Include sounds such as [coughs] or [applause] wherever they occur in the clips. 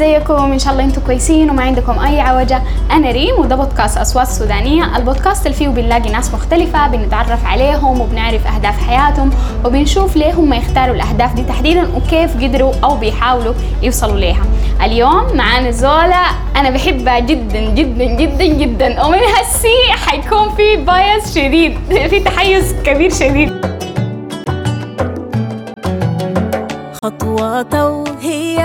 ازيكم إن شاء الله أنتم كويسين وما عندكم أي عوجة. أنا ريم وده بودكاست أصوات سودانية. البودكاست اللي فيه بنلاقي ناس مختلفة بنتعرف عليهم وبنعرف أهداف حياتهم وبنشوف ليه هم يختاروا الأهداف دي تحديدا وكيف قدروا أو بيحاولوا يوصلوا ليها. اليوم معانا زولا أنا بحبها جدا جدا جدا جدا. ومن هالسي حيكون في بايس شديد في تحيز كبير شديد. خطواته وهي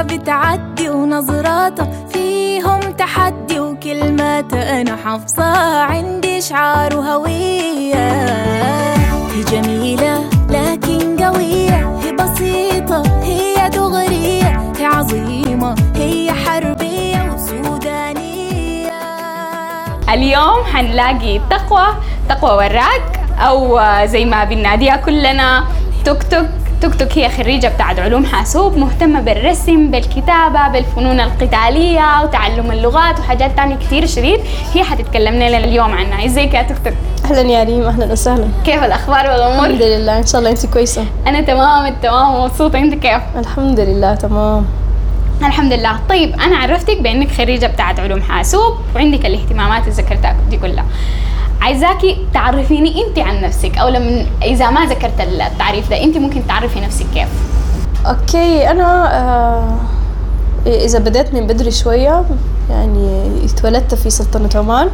بتعدي ونظراته فيهم تحدي وكلماته أنا حافظاها عندي شعار وهوية. هي جميلة لكن قوية هي بسيطة هي دغرية هي عظيمة هي حربية وسودانية. اليوم حنلاقي تقوى تقوى وراك أو زي ما بنناديها كلنا توك توك. توك توك هي خريجة بتاعت علوم حاسوب مهتمة بالرسم بالكتابة بالفنون القتالية وتعلم اللغات وحاجات تانية كتير. شديد هي حتتكلم لنا اليوم عنها. ازيك يا توك توك؟ أهلا يا ريم أهلا وسهلا. كيف الأخبار والأمور؟ الحمد لله إن شاء الله انت كويسة. أنا تمام التمام ومبسوطة أنت كيف؟ الحمد لله تمام. الحمد لله. طيب أنا عرفتك بأنك خريجة بتاعت علوم حاسوب وعندك الاهتمامات اللي ذكرتها دي كلها. عايزاكي تعرفيني انت عن نفسك أو لما إذا ما ذكرت التعريف ده انت ممكن تعرفي نفسك كيف؟ أوكي أنا آه إذا بدأت من بدري شوية يعني اتولدت في سلطنة عمان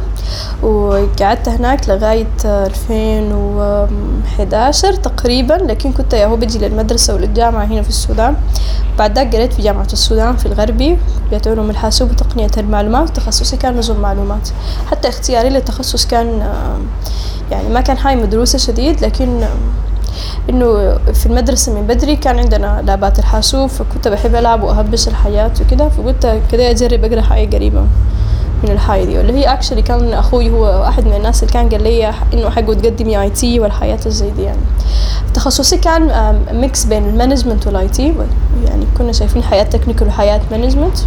وقعدت هناك لغاية 2011 تقريبا لكن كنت يا هو بجي للمدرسة وللجامعة هنا في السودان. بعد ذاك قريت في جامعة السودان في الغربي كلية علوم الحاسوب وتقنية المعلومات تخصصي كان نظم معلومات. حتى اختياري للتخصص كان يعني ما كان هاي مدروسة شديد لكن إنه في المدرسة من بدري كان عندنا لابات الحاسوب فكنت بحب ألعب وأهبش الحياة وكده فقلت كده اجرب اقرا حاجة قريبة من الحاجة دي. واللي هي actually كان أخوي هو واحد من الناس اللي كان قال لي إنه حقه تقدمي IT والحياة زي دي يعني. تخصصي كان mix بين ال management وال IT يعني كنا شايفين حياة technical وحياة management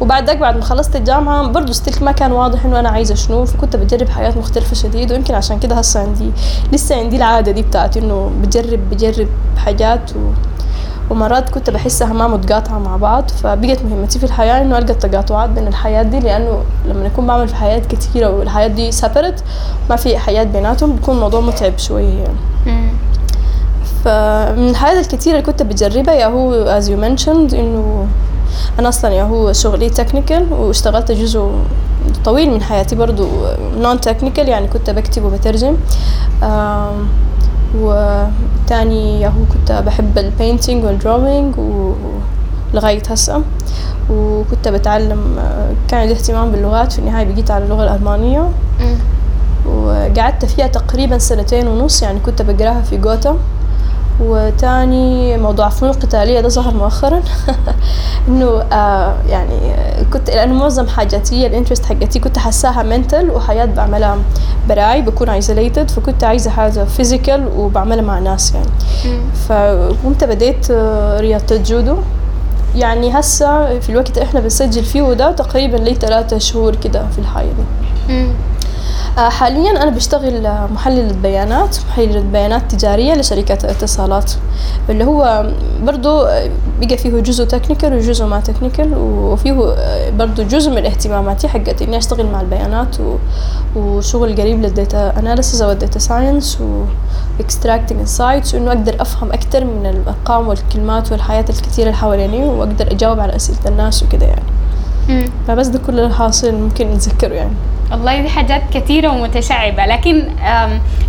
وبعد ذاك بعد ما خلصت الجامعة برضو ستيل ما كان واضح إنه أنا عايزة شنو فكنت بجرب حياة مختلفة شديد ويمكن عشان كده هسه عندي لسه عندي العادة دي بتاعت إنه بجرب بجرب حاجات و... ومرات كنت بحسها ما متقاطعة مع بعض فبقت مهمتي في الحياة إنه ألقى التقاطعات بين الحياة دي لأنه لما أكون بعمل في حياة كتيرة والحياة دي سابرت ما في حياة بيناتهم بيكون الموضوع متعب شوية يعني. فمن الحاجات الكتيرة اللي كنت بجربها يا هو as you mentioned إنه أنا أصلا يا هو شغلي technical واشتغلت جزء طويل من حياتي برضو non-technical يعني كنت بكتب وبترجم. وتاني ياهو كنت بحب ال painting وال drawing ولغاية هسه. وكنت بتعلم كان عندي اهتمام باللغات في النهاية بقيت على اللغة الألمانية. وقعدت فيها تقريبا سنتين ونص يعني كنت بقراها في جوته. وتاني موضوع الفنون القتالية ده ظهر مؤخرا. [laughs] إنه آه يعني كنت لأنه معظم حاجاتي ال interests حقتي كنت حساها mental وحياة بعملها براي بكون isolated فكنت عايزة حاجة physical وبعملها مع ناس يعني. فقمت بديت رياضة الجودو. يعني هسه في الوقت إحنا بنسجل فيه ده تقريبا لي ثلاثة شهور كده في الحياة دي. حاليا أنا بشتغل محللة بيانات محللة بيانات تجارية لشركات الاتصالات اللي هو برضو بقى فيه جزء technical وجزء ما technical وفيه برضو جزء من اهتماماتي حقت إني أشتغل مع البيانات وشغل قريب لل data analysis أو ال data science و extracting insights وإنه أقدر أفهم أكثر من الأرقام والكلمات والحياة الكثيرة اللي حواليني وأقدر أجاوب على أسئلة الناس وكده يعني. فبس ده كل الحاصل ممكن نتذكره يعني. والله دي حاجات كثيرة ومتشعبة. لكن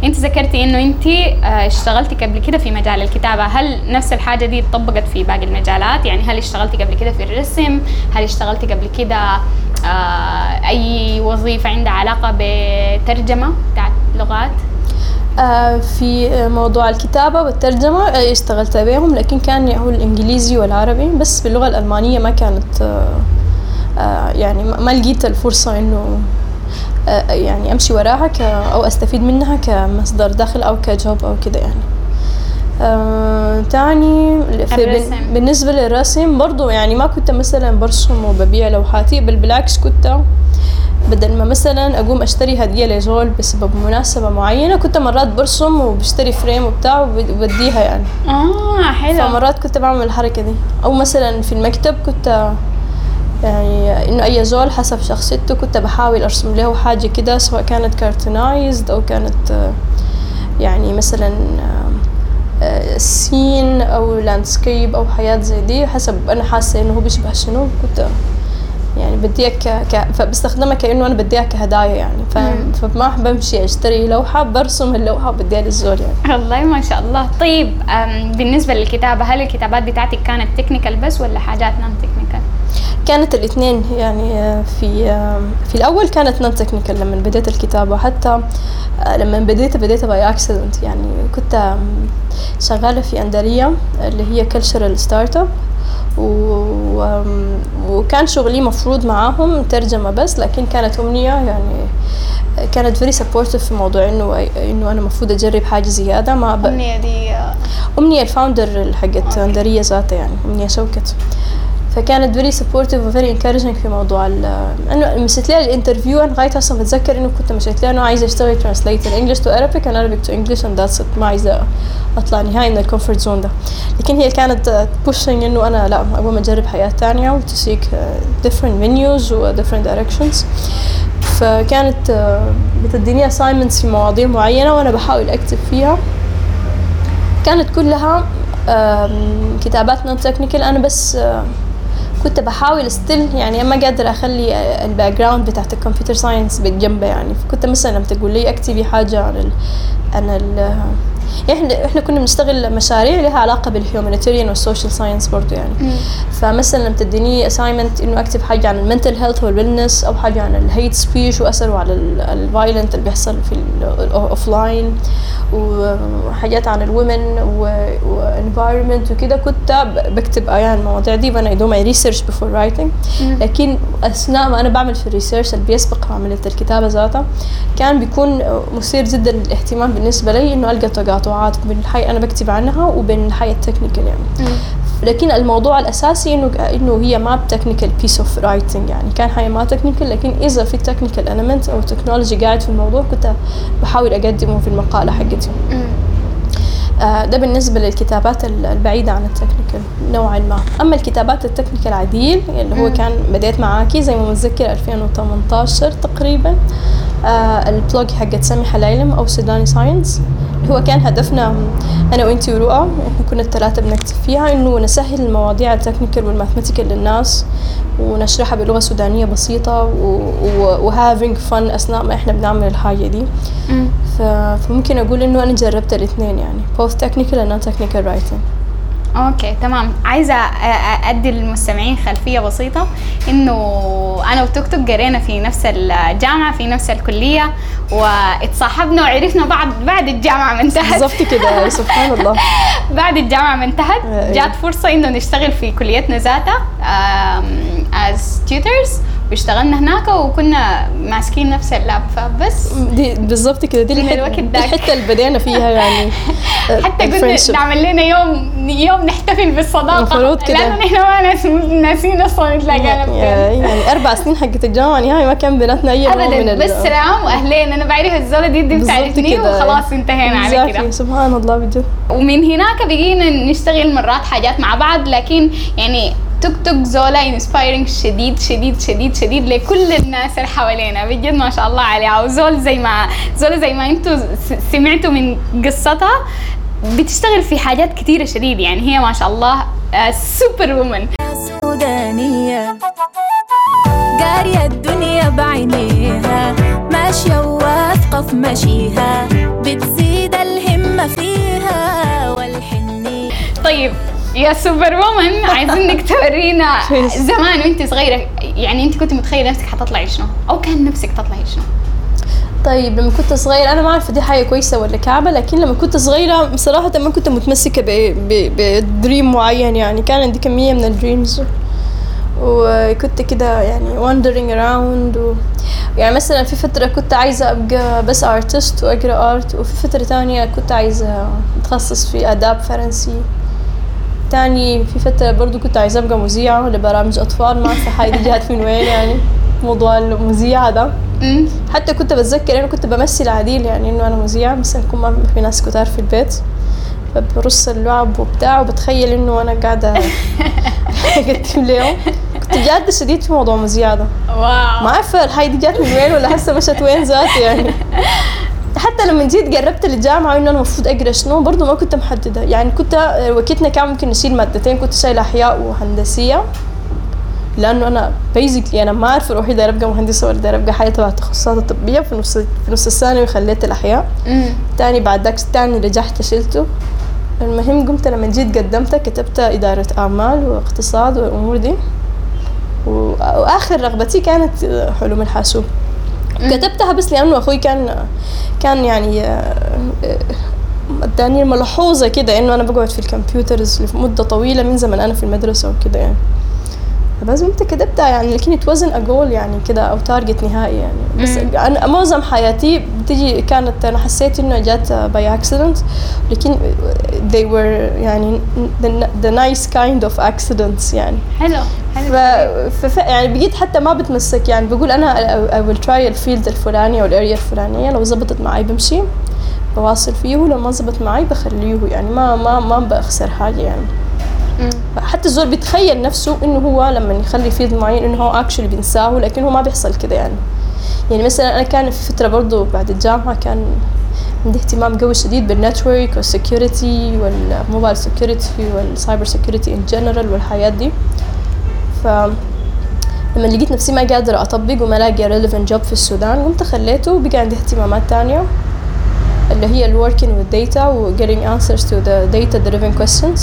انت ذكرتي انه انت اشتغلتي قبل كده في مجال الكتابة. هل نفس الحاجة دي اتطبقت في باقي المجالات؟ يعني هل اشتغلتي قبل كده في الرسم؟ هل اشتغلتي قبل كده أي وظيفة عندها علاقة بترجمة بتاعت لغات؟ في موضوع الكتابة والترجمة اشتغلت بيهم لكن كان هو الإنجليزي والعربي بس باللغة الألمانية ما كانت يعني ما لقيت الفرصة إنه يعني أمشي وراها ك أو أستفيد منها كمصدر دخل أو كجوب أو كده يعني. آه تاني في بالنسبة للرسم برضو يعني ما كنت مثلا برسم وببيع لوحاتي بل بالعكس كنت بدل ما مثلا أقوم أشتري هدية لزول بسبب مناسبة معينة كنت مرات برسم وبشتري فريم وبتاع وبديها يعني. آه حلو. فمرات كنت بعمل الحركة دي. أو مثلا في المكتب كنت يعني إنه أي زول حسب شخصيته كنت بحاول أرسم له حاجة كده سواء كانت cartoonized أو كانت آه، يعني مثلا scene أو landscape أو حياة زي دي حسب أنا حاسة إنه هو بيشبه شنو كنت يعني بديها ك... ك... فبستخدمها كإنه أنا بديها كهدايا يعني. ف... فما بمشي أشتري لوحة برسم اللوحة وبديها للزول يعني. والله ما شاء الله. طيب أم، بالنسبة للكتابة هل الكتابات بتاعتك كانت technical بس ولا حاجات non-technical؟ كانت الاثنين يعني آه، في آه، في الأول كانت non-technical لما بديت الكتابة حتى آه، لما بديت بديت by accident يعني. كنت شغالة في اندريا اللي هي cultural startup وكان شغلي مفروض معاهم ترجمة بس لكن كانت أمنية يعني كانت very supportive في موضوع إنه إنه أنا المفروض أجرب حاجة زيادة ما ب... الأمنية دي أمنية ال founder حقت أندرية ذاتها يعني أمنية شوكت. فكانت very supportive و very encouraging في موضوع ال أنه مشيت لها ال interview أنا لغايه هسه بتذكر إنه كنت مشيت لها إنه عايزه اشتغل translator English to and Arabic to English and that's it. ما عايزة أطلع نهائي من ال comfort zone ده. لكن هي كانت pushing إنه أنا لا اقوم أجرب حياة تانية و to seek different venues و different directions. فكانت آه، بتديني assignments في مواضيع معينة وأنا بحاول أكتب فيها. كانت كلها آم، كتابات non-technical أنا بس آم، كنت بحاول still يعني ما قادرة أخلي ال background بتاعت ال computer science بالجنب يعني. فكنت مثلا لما تقول لي اكتبي حاجة عن ال عن ال إحنا إحنا كنا بنشتغل مشاريع لها علاقة بال humanitarian وال social science برضو يعني. فمثلا لما تديني assignment إنه أكتب حاجة عن ال mental health وال wellness أو حاجة عن ال hate speech واثره على ال violence اللي بيحصل في ال offline وحاجات عن ال women و environment وكده كنت بكتب عن المواضيع دي وأنا do my research before writing. لكن أثناء ما أنا بعمل في ال research اللي بيسبق عملية الكتابة ذاتها كان بيكون مثير جدا للاهتمام بالنسبة لي إنه ألقى تقاطعات بين الحي أنا بكتب عنها وبين الحي ال technical يعني. لكن الموضوع الأساسي إنه إنه هي ما ب technical piece of writing يعني. كان حاجة ما technical لكن إذا في technical element أو technology قاعد في الموضوع كنت بحاول أقدمه في المقالة حقتي آه، ده بالنسبة للكتابات ال- البعيدة عن ال technical نوعا ما. أما الكتابات ال technical عديل اللي هو كان بديت معاكي زي ما متذكر 2018 تقريبا. ال blog حقت سميحة العلم أو Sudanese science هو كان هدفنا أنا وإنتي ورؤى إحنا كنا الثلاثة بنكتب فيها إنه نسهل المواضيع ال technical وال mathematical للناس ونشرحها بلغة سودانية بسيطة و having fun أثناء ما إحنا بنعمل الحاجة دي. فممكن أقول إنه أنا جربت الاثنين يعني both technical and non-technical writing. okay تمام. عايزة أدي للمستمعين خلفية بسيطة إنه أنا وتوك توك قرينا في نفس الجامعة في نفس الكلية واتصاحبنا وعرفنا بعض بعد الجامعة ما انتهت. بالضبط كده سبحان [laughs] الله. بعد الجامعة ما انتهت أيوة. جات فرصة إنه نشتغل في كليتنا ذاتها as tutors واشتغلنا هناك وكنا ماسكين نفس ال lab فبس دي بالضبط كده دي من. الحتة اللي بدينا فيها [laughs] يعني حتى قلنا. نعمل لنا يوم يوم نحتفل بالصداقة المفروض كده. لأنه نحن ما ناس ناسين أصلا بجد. يعني أربع سنين حقت الجامعة نهائي ما كان بيناتنا من ابدا ال- بس سلام وأهلين أنا بعرف الزوله دي دي بتعرفني. وخلاص انتهينا على. كده سبحان الله بجد ومن هناك بقينا نشتغل مرات حاجات مع بعض لكن يعني توك توك زولة inspiring شديد شديد شديد شديد لكل الناس اللي حوالينا. بجد ما شاء الله عليها. وزول زي ما زولا زي ما أنتم سمعتوا من قصتها بتشتغل في حاجات كثيره شديد. يعني هي ما شاء الله سوبر وومن سودانية. قارية الدنيا بعينيها ماشية وواثقة في مشيها بتزيد الهمة فيها والحنية. طيب يا superwoman عايزينك [laughs] تورينا. زمان وأنت صغيرة يعني أنت كنت متخيلة نفسك حتطلعي شنو؟ أو كان نفسك تطلعي شنو؟ طيب لما كنت صغيرة أنا ما أعرف دي حاجة كويسة ولا كعبة لكن لما كنت صغيرة بصراحة ما كنت متمسكة ب dream معين يعني كان عندي كمية من ال dreams. وكنت كده يعني wandering around و يعني مثلا في فترة كنت عايزة أبقى بس artist وأقرأ art وفي فترة تانية كنت عايزة أتخصص في آداب فرنسي. تاني في فترة برضو كنت عايزة أبقى مذيعة لبرامج أطفال ما أعرف دي جات من وين يعني موضوع المذيعة ده. حتى كنت بتذكر أنا كنت بمثل عديل يعني إنه أنا مذيعة مثلا يكون ما في ناس كتار في البيت فبرص اللعب وبتاع وبتخيل إنه أنا قاعدة [laughs] أقدم لهم. كنت جادة شديد في موضوع مزيادة واو. ما عارفة الحاجة دي جات من وين ولا هسه مشت وين ذاتي يعني. [laughs] حتى لما جيت قربت للجامعة انه أنا المفروض أقرأ شنو برضه ما كنت محددة. يعني كنت وقتنا كان ممكن نشيل مادتين كنت شايلة أحياء وهندسية. لأنه أنا بيزكلي أنا ما أعرف أروح داير أبقى مهندسة ولا داير أبقى حاجة تبع التخصصات الطبية. في نص في نص الثانوي خليت الأحياء. تاني بعد ذاك تاني رجعت شلته. المهم قمت لما جيت قدمت كتبت إدارة أعمال واقتصاد والأمور دي. وآخر رغبتي كانت علوم الحاسوب. كتبتها بس لأنه أخوي كان كان يعني آه، آه، اداني ملحوظة كده إنه أنا بقعد في الكمبيوترز لمدة طويلة من زمن أنا في المدرسة وكده يعني. بس قمت كتبتها يعني لكن wasn't a goal يعني كده أو تارجت نهائي يعني. بس مم. أنا معظم حياتي بتجي كانت أنا حسيت إنه جات by accident لكن they were يعني the, the nice kind of accidents يعني. حلو ف, حلو ف يعني بقيت حتى ما بتمسك يعني. بقول أنا I will try ال field الفلاني أو ال area الفلانية لو زبطت معي بمشي بواصل فيه ولو ما زبط معي بخليه يعني. ما ما ما بخسر حاجة يعني. حتى الزول بيتخيل نفسه إنه هو لما يخلي field معين إنه هو actually بينساه لكن هو ما بيحصل كده يعني. يعني مثلا أنا كان في فترة برضو بعد الجامعة كان عندي اهتمام قوي شديد بال network وال security وال mobile security وال cyber security in general والحياة دي. ف لما لقيت نفسي ما قادرة أطبق وما لاقي relevant job في السودان قمت خليته وبقى عندي اهتمامات تانية اللي هي ال working with data و getting answers to the data driven questions.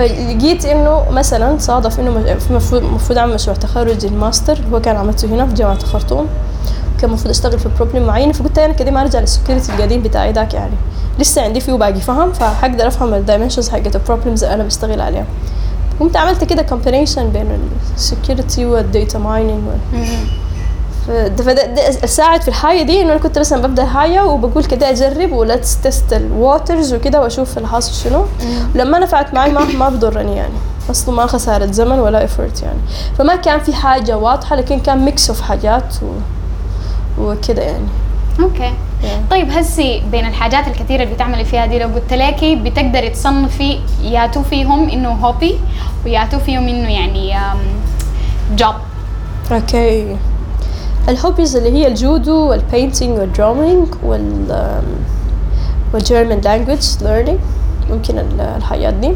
فلقيت إنه مثلا صادف إنه المفروض أعمل مشروع تخرج الماستر اللي هو كان عملته هنا في جامعة الخرطوم كان المفروض أشتغل في problem معين فقلت أنا كده ما أرجع لل security القديم بتاعي ذاك يعني. لسه عندي فيه باقي فهم فحقدر أفهم ال dimensions حقت ال problems اللي أنا بشتغل عليها. قمت عملت كده combination بين ال security وال data mining. فده ساعد في الحاجة دي إنه أنا كنت مثلا ببدأ حاجة وبقول كده أجرب و let's test the waters وكده وأشوف اللي حاصل شنو. ولما نفعت معي ما ما بضرني يعني. اصله ما خسارة زمن ولا effort يعني. فما كان في حاجة واضحة لكن كان mix of حاجات و... وكده يعني. okay. Yeah. طيب هسي بين الحاجات الكثيرة اللي بتعملي فيها دي لو قلت لك بتقدري تصنفي ياتوا فيهم إنه hobby وياتوا فيهم إنه يعني job okay. ال hobbies اللي هي الجودو وال painting وال drawing وال وال German language learning ممكن ال- الحاجات دي.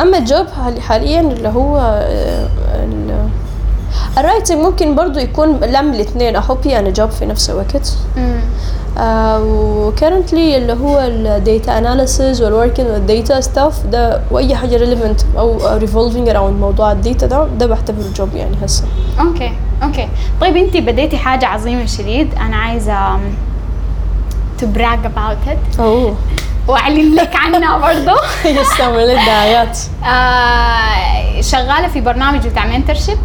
أما ال job حال- حاليا اللي هو آه، ال- ال writing ممكن برضو يكون لم الاثنين hobby and job في نفس الوقت. و currently اللي هو ال data analysis وال working وال data stuff ده وأي حاجة relevant أو revolving around موضوع ال data ده ده بعتبره job يعني هسه. okay okay. طيب أنت بديتي حاجة عظيمة شديد. أنا عايزة to brag about it. أوه. وأعلن لك عنها برضه يستعمل الدعايات آه شغالة في برنامج بتاع mentorship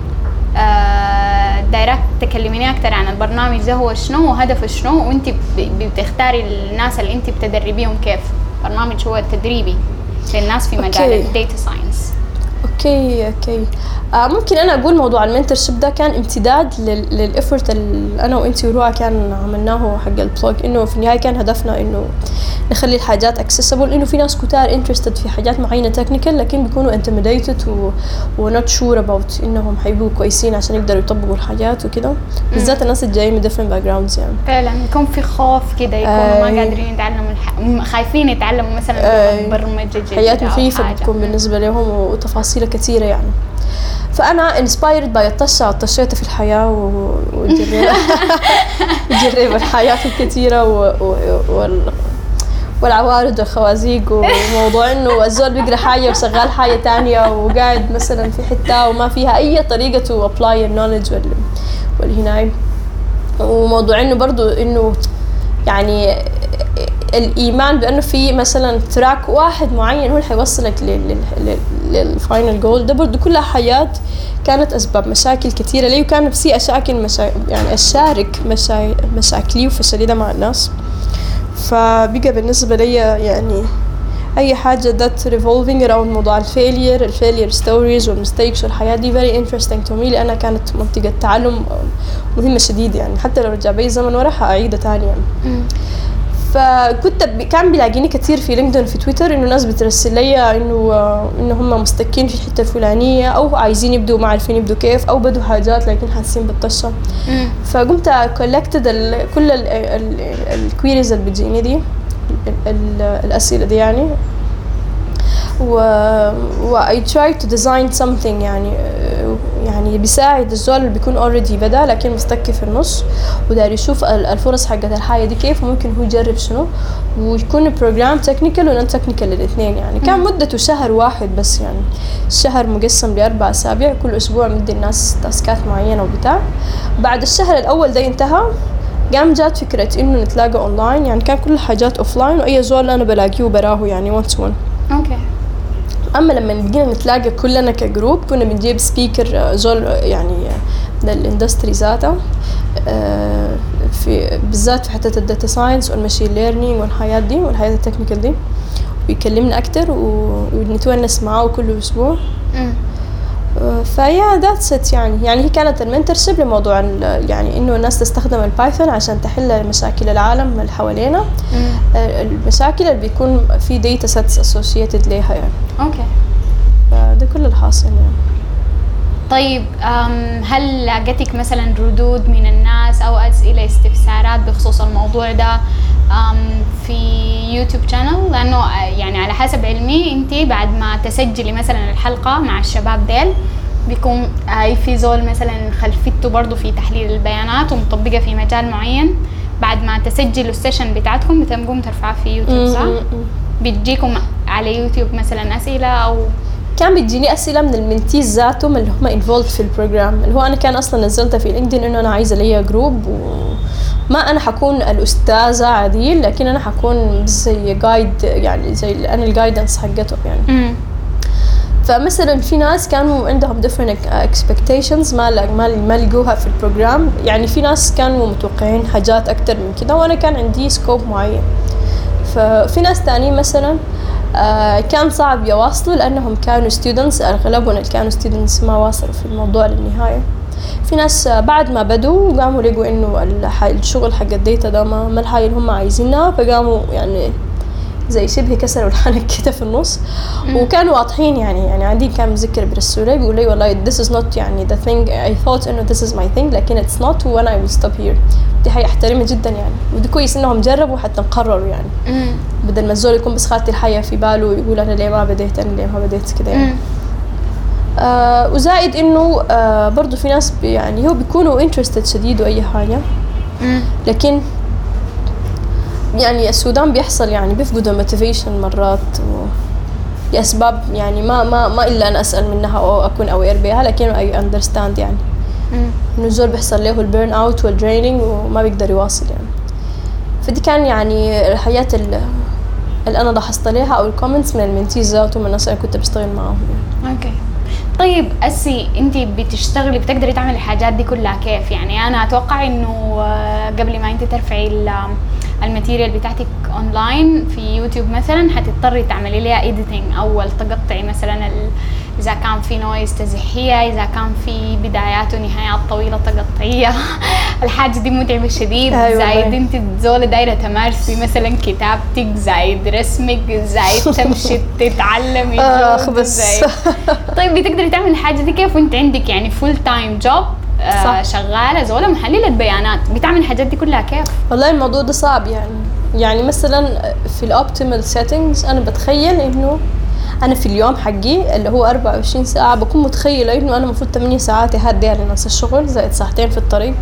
آه direct تكلميني أكثر عن البرنامج ده هو شنو وهدفه شنو؟ وانت بتختاري الناس اللي انت بتدربيهم كيف؟ برنامج هو تدريبي للناس في مجال okay. ال data science okay okay. ممكن أنا أقول موضوع ال mentorship ده كان امتداد لل effort اللي أنا وانت ورؤى كان عملناه حق ال blog إنه في النهاية كان هدفنا إنه نخلي الحاجات accessible إنه في ناس كتار interested في حاجات معينة technical لكن بيكونوا و not sure about إنهم حيبقوا كويسين عشان يقدروا يطبقوا الحاجات وكده بالذات الناس اللي جايين من different backgrounds يعني فعلا يكون في خوف كده يكونوا ما أي. قادرين يتعلموا الح... خايفين يتعلموا مثلا أي. برمجة جديدة مخيفة حاجة. بتكون بالنسبة لهم وتفاصيل كثيرة يعني فأنا inspired by الطشة. طشيتها في الحياة و- وجرب [laughs] جرب الحياة الكثيرة و... و... وال... والعوارض والخوازيق وموضوع إنه الزول بيقرأ حاجة وشغال حاجة تانية وقاعد مثلا في حتة وما فيها أي طريقة to apply ال knowledge وال والهناي وموضوع إنه برضو إنه يعني الإيمان بأنه في مثلا track واحد معين هو اللي حيوصلك لل final goal ده برضو كلها حياة كانت أسباب مشاكل كثيره لي وكان نفسي أشاكل مشا... يعني أشارك مشا... مشاكلي وفشلي ده مع الناس. فبقى بالنسبة لي يعني أي حاجة ذات revolving around موضوع ال failure ال failure stories وال mistakes والحياة دي very interesting to me لأنها كانت منطقة تعلم مهمة شديد يعني. حتى لو رجع بي زمن ورا حأعيدها تاني يعني. فكنت ب- كان بيلاقيني كثير في لينكدين في تويتر إنه ناس بترسل لي إنه إنه هم م stuckين في الحتة الفلانية أو عايزين يبدوا ما عارفين يبدوا كيف أو بدوا حاجات لكن حاسين بالطشة. فقمت collected كل ال queries اللي بتجيني دي ال- ال- الأسئلة دي يعني و و I try to design something يعني يعني بيساعد الزول اللي بيكون already بدا لكن م stuck في النص وداير يشوف ال- الفرص حقت الحاجة دي كيف وممكن هو يجرب شنو ويكون program technical و non-technical الاثنين يعني. كان مدته شهر واحد بس يعني. الشهر مقسم لأربع أسابيع كل أسبوع مدي الناس task ات معينة وبتاع. بعد الشهر الأول ده انتهى قام جات فكرة إنه نتلاقى أونلاين يعني. كان كل الحاجات offline وأي زول أنا بلاقيه وبراه يعني one to one okay. أما لما بقينا نتلاقى كلنا ك group كنا بنجيب speaker زول يعني من ال industry ذاته آه، في بالذات في حتة ال data science وال machine learning والحياة دي والحياة ال technical دي ويكلمنا أكتر و- ونتونس معاه كل. آه، ف yeah that's it يعني. يعني هي كانت ال mentorship لموضوع يعني إنه الناس تستخدم ال Python عشان تحل مشاكل العالم اللي حوالينا. آه، المشاكل اللي بيكون في data sets associated ليها يعني. okay. فده كل الحاصل يعني. طيب هل لاقتك مثلا ردود من الناس أو أسئلة استفسارات بخصوص الموضوع ده؟ في يوتيوب channel لأنه آه، يعني على حسب علمي أنت بعد ما تسجلي مثلا الحلقة مع الشباب ديل بيكون هاي في زول مثلا خلفيته برضه في تحليل البيانات ومطبقة في مجال معين. بعد ما تسجلوا ال session بتاعتكم بتقوم ترفعها في يوتيوب صح؟ بتجيكم على يوتيوب مثلا أسئلة أو كان بتجيني أسئلة من ال mentees ذاتهم اللي هم involved في ال program اللي هو أنا كان أصلا نزلتها في لينكدين إنه أنا عايزة ليا group وما أنا حكون الأستاذة عديل لكن أنا حكون زي guide يعني زي أنا ال guidance حقتهم يعني. امم فمثلا في ناس كانوا عندهم different expectations ما ما ما لقوها في ال program يعني في ناس كانوا متوقعين حاجات أكتر من كده وأنا كان عندي scope معين. ففي ناس تانيين مثلا آه، كان صعب يواصلوا لأنهم كانوا students أغلبهم اللي كانوا students ما واصلوا في الموضوع للنهاية. في ناس بعد ما بدوا قاموا لقوا إنه الشغل حق ال data ده ما ما الحاجة اللي هم عايزينها فقاموا يعني زي شبه كسروا الحنك كده في النص. وكانوا واضحين يعني يعني عندي كان مذكر لي بيقول لي والله this is not يعني the thing I thought إنه this is my thing لكن it's not وأنا I will stop here. دي حاجة أحترمها جدا يعني. ودي كويس إنهم جربوا حتى قرروا يعني. بدل ما الزول يكون بس خاطر الحياة في باله ويقول أنا ليه ما بديت أنا ليه ما بديت كده يعني. وزائد إنه آه برضو في ناس يعني هو بيكونوا interested شديد وأي امم لكن يعني السودان بيحصل يعني بيفقدوا motivation مرات و لأسباب يعني ما ما ما إلا أنا أسأل منها أو أكون aware بها لكن I understand يعني. إنه الزول بيحصل له ال burn out وال draining وما بيقدر يواصل يعني. فدي كان يعني الحياة ال- اللي أنا لاحظت عليها أو ال comments من ال mentees ذاتهم من الناس اللي كنت بشتغل معاهم يعني. okay طيب أسي انت بتشتغلي بتقدري تعملي الحاجات دي كلها كيف؟ يعني أنا أتوقع إنه آه، قبل ما انت ترفعي ال- ال material بتاعتك اونلاين في يوتيوب مثلا حتضطري تعملي لها editing أول تقطعي مثلا إذا كان في noise تزحيها إذا كان في بدايات ونهايات طويلة تقطعيها [laughs] الحاجة دي متعبة شديد أيوة زايد والله. أنت زولة دايرة تمارسي مثلا كتابتك زايد رسمك زايد تمشي [laughs] تتعلمي آخ جود، بس. زايد [laughs] طيب بتقدري تعملي الحاجة دي كيف وانت عندك يعني full time job صح. شغالة زولة محللة بيانات بتعمل الحاجات دي كلها كيف؟ والله الموضوع ده صعب يعني يعني مثلا في ال optimal settings أنا بتخيل إنه أنا في اليوم حقي اللي هو 24 ساعة. بكون متخيلة إنه أنا المفروض 8 ساعات هادية لنفس الشغل زائد ساعتين في الطريق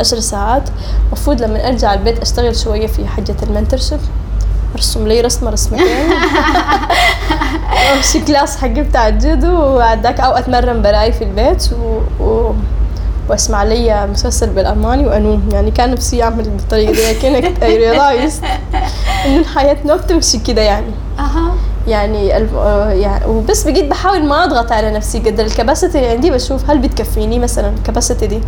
10 ساعات. المفروض لما أرجع البيت أشتغل شوية في حاجة ال mentorship ارسم لي رسمة رسمتين. [laughs] أمشي class حقي بتاع الجودو وعداك أو أتمرن براي في البيت و... و... وأسمع لي مسلسل بالألماني وأنوم. يعني كان نفسي أعمل بالطريقة دي لكن I realize إنه الحياة ما بتمشي كده يعني. أها. يعني. آه وبس بقيت بحاول ما أضغط على نفسي قدر ال capacity اللي عندي بشوف هل بتكفيني مثلا ال capacity دي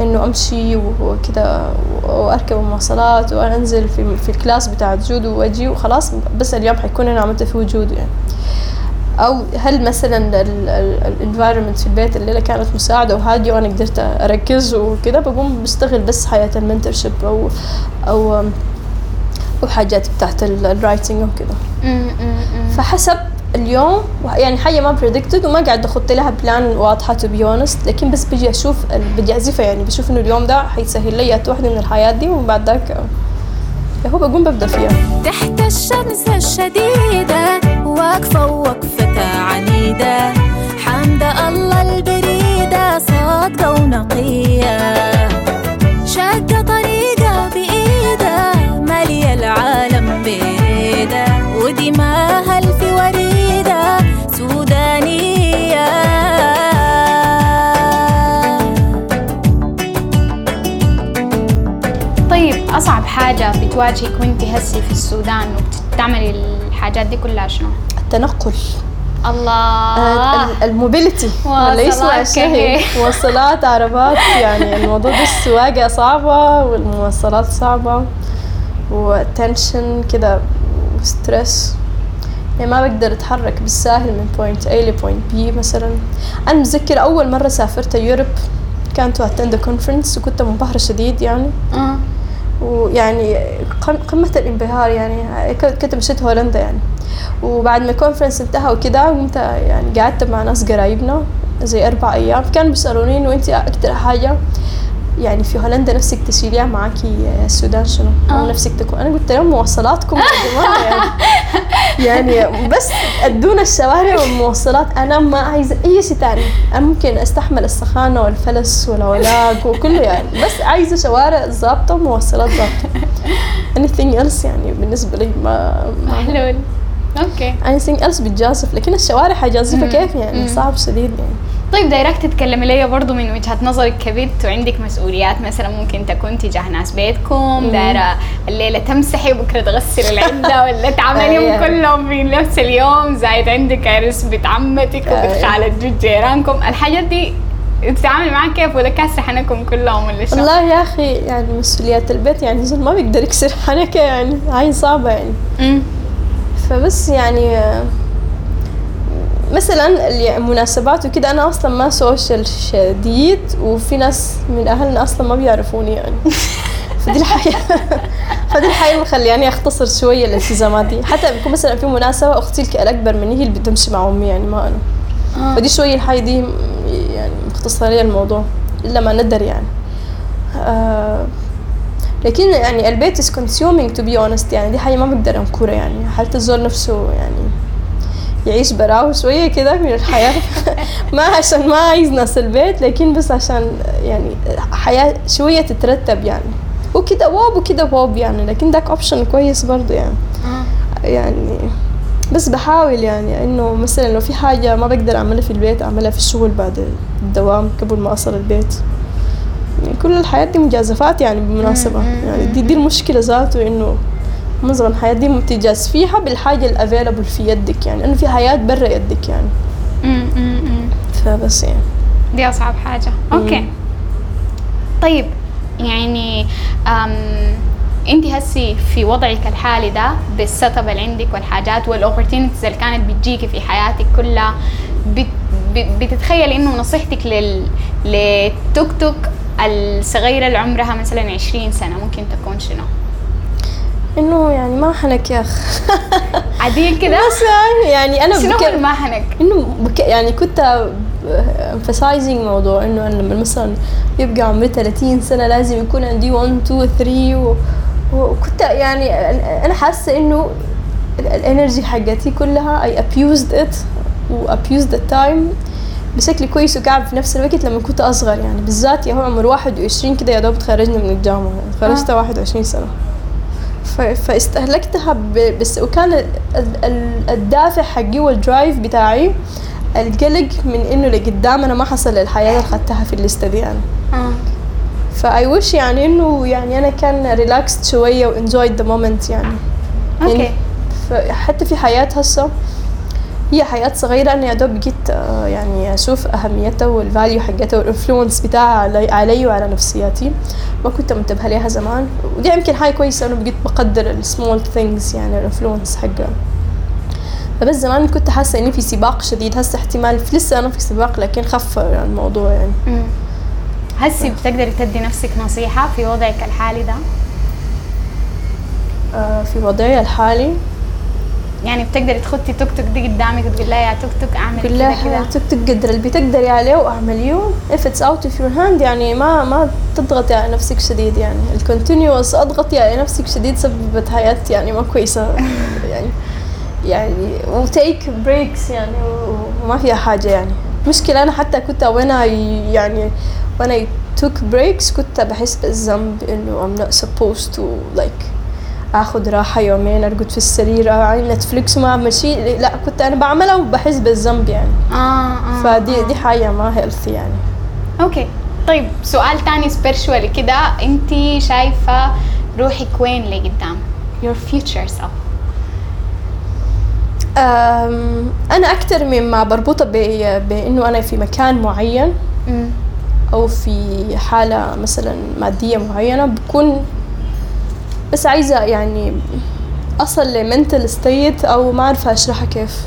إنه أمشي وكده وأركب المواصلات وأنزل في في ال class بتاع جودو وأجي وخلاص بس اليوم حيكون أنا عملت فيه جودو يعني أو هل مثلا ال environment في البيت الليلة كانت مساعدة وهادية وأنا قدرت أركز وكده بقوم بشتغل بس حياة ال mentorship أو أو وحاجات بتاعت ال writing مم. فحسب اليوم يعني حاجة ما predicted وما قاعد أحط لها plan واضحة to be honest لكن بس بيجي أشوف بدي أعزفها يعني بشوف إنه اليوم ده حيسهل لي واحدة من الحياة دي وبعد ذاك هو بقوم ببدأ فيها. تحت الشمس الشديدة واقفة وقفة عنيدة. حمد الله البريدة صادقة ونقية. شاقة ودماها الفي وريدة سودانية؟ طيب أصعب حاجة بتواجهك وأنت هسي في السودان وبتعملي الحاجات دي كلها شنو؟ التنقل. الله. ال- الموبيليتي. ولا يسمع مواصلات شيء؟ [laughs] مواصلات عربات يعني الموضوع ده السواقة صعبة والمواصلات صعبة. و tension كده و stress يعني ما بقدر أتحرك بالساهل من point A ل point B مثلا. أنا متذكر أول مرة سافرت Europe كانت attend conference وكنت منبهرة شديد يعني. ويعني قم- قمة الانبهار يعني كنت مشيت هولندا يعني. وبعد ما ال conference انتهى وكده قمت يعني قعدت مع ناس قرايبنا زي أربع أيام. كانوا بيسألوني إنه أنت أكتر حاجة يعني في هولندا نفسك تشيليها معاكي السودان شنو؟ أو آه. نفسك تكون. أنا قلت لهم مواصلاتكم يا جماعة يعني. [laughs] يعني بس أدونا الشوارع والمواصلات. أنا ما عايزة أي شيء تاني. أنا ممكن أستحمل السخانة والفلس والعلاق وكله يعني. بس عايزة شوارع ظابطة ومواصلات ظابطة. [laughs] Anything else يعني بالنسبة لي؟ ما, ما محلول Okay. Anything else بتجازف؟ لكن الشوارع حجازفها. كيف يعني. صعب شديد يعني. طيب direct تتكلمي لي برضو من وجهة نظرك كبنت وعندك مسؤوليات مثلا ممكن تكون تجاه ناس بيتكم دايرة الليلة تمسحي بكرة تغسلي العدة [laughs] ولا تعمليهم أيوة. كلهم في نفس اليوم زايد عندك عرس بنت عمتك وبنت أيوة. جد جيرانكم الحاجات دي بتتعاملي معاها كيف ولا كاسرة حنكم كلهم ولا شو؟ والله يا أخي يعني مسؤوليات البيت يعني زول ما بيقدر يكسر حنكة يعني هاي صعبة يعني أمم. فبس يعني مثلا المناسبات وكده أنا أصلا ما سوشيال شديد وفي ناس من أهلنا أصلا ما بيعرفوني يعني. [laughs] فدي الحقيقة فدي الحقيقة اللي مخلياني أختصر شوية الالتزامات دي. حتى بيكون مثلا في مناسبة أختي الأكبر مني هي اللي بتمشي مع امي يعني ما أنا. آه. فدي شوية الحاجة دي يعني مختصرة لي الموضوع إلا ما ندر يعني. آه لكن يعني البيت is consuming to be honest يعني. دي حاجة ما بقدر أنكرها يعني. حتى الزول نفسه يعني يعيش براو شوية كده من الحياة. [laughs] ما عشان ما عايز ناس البيت لكن بس عشان يعني حياة شوية تترتب يعني. وكده ووب وكده ووب يعني لكن داك option كويس برضو يعني. آه. يعني بس بحاول يعني إنه مثلا لو في حاجة ما بقدر أعملها في البيت أعملها في الشغل بعد الدوام قبل ما أصل البيت. يعني كل الحياة دي مجازفات يعني بالمناسبة يعني دي دي المشكلة ذاته إنه معظم الحياة دي بتجازف فيها بالحاجة ال available في يدك يعني انه في حياة برا يدك يعني. أمم. فبس يعني. دي أصعب حاجة. Okay. طيب يعني أم انت هسي في وضعك الحالي ده بال setup اللي عندك والحاجات وال opportunities اللي كانت بتجيكي في حياتك كلها بت بت- بتتخيل إنه نصيحتك لل للتوك توك الصغيرة اللي عمرها مثلا 20 سنة ممكن تكون شنو؟ إنه يعني ما حنك يا اخ [laughs] عادية كده؟ بس يعني أنا شنو بك- هو المحنك؟ إنه بك يعني كنت emphasizing موضوع إنه أنا لما مثلا يبقى عمري 30 سنة لازم يكون عندي 1 2 3 و... وكنت يعني أنا حاسة إنه ال- ال energy حقتي كلها I abused it و abused the time بشكل كويس وقاعد في نفس الوقت لما كنت أصغر يعني. بالذات يا هو عمر 21 كده يا دوب تخرجنا من الجامعة. يعني خرجت 21 سنة. فاستهلكتها بس وكان ال- ال- ال- الدافع حقي وال drive بتاعي القلق من إنه لقدام أنا ما حصل الحياة اللي أخذتها في الليستة دي أنا. آه. ف I wish يعني إنه يعني أنا كان relaxed شوية و enjoyed the moment يعني. Okay. يعني فحتى في حياة هسه هي حياة صغيرة أنا يا دوب بقيت آه، يعني أشوف أهميتها وال value حقتها وال influence بتاعها علي, علي وعلى نفسياتي. ما كنت منتبهة ليها زمان. ودي يمكن حاجة كويسة أنا بقيت بقدر ال small things يعني ال influence حقها. فبس زمان كنت حاسة إني في سباق شديد هسه احتمال لسه أنا في سباق لكن خف الموضوع يعني. هسي بتقدري تدي نفسك نصيحة في وضعك الحالي ده؟ آه، في وضعي الحالي؟ يعني بتقدري تخطي توك توك دي قدامك وتقول لها يا توك توك أعمل كذا كذا توك توك قدر اللي بتقدري عليه واعمليه if it's out of your hand يعني ما ما تضغطي على نفسك شديد يعني. ال continuous أضغطي على نفسك شديد سببت حياة يعني ما كويسة. [laughs] يعني يعني و take breaks يعني وما فيها حاجة يعني. مشكلة أنا حتى كنت وأنا يعني وأنا took breaks كنت بحس بالذنب إنه I'm not supposed to like آخذ راحة يومين أرقد في السرير اعمل Netflix وما أعمل شيء. لا كنت أنا بعملها وبحس بالذنب يعني. آه آه فدي آه. دي حاجة ما healthy يعني. Okay. طيب سؤال تاني spiritually كده. أنت شايفة روحك وين لقدام؟ Your future self. أنا أكثر مما بربطها ب- بإنه أنا في مكان معين مم. أو في حالة مثلا مادية معينة بكون بس عايزة يعني أصل لمنتل ستيت أو ما اعرف أشرحها كيف.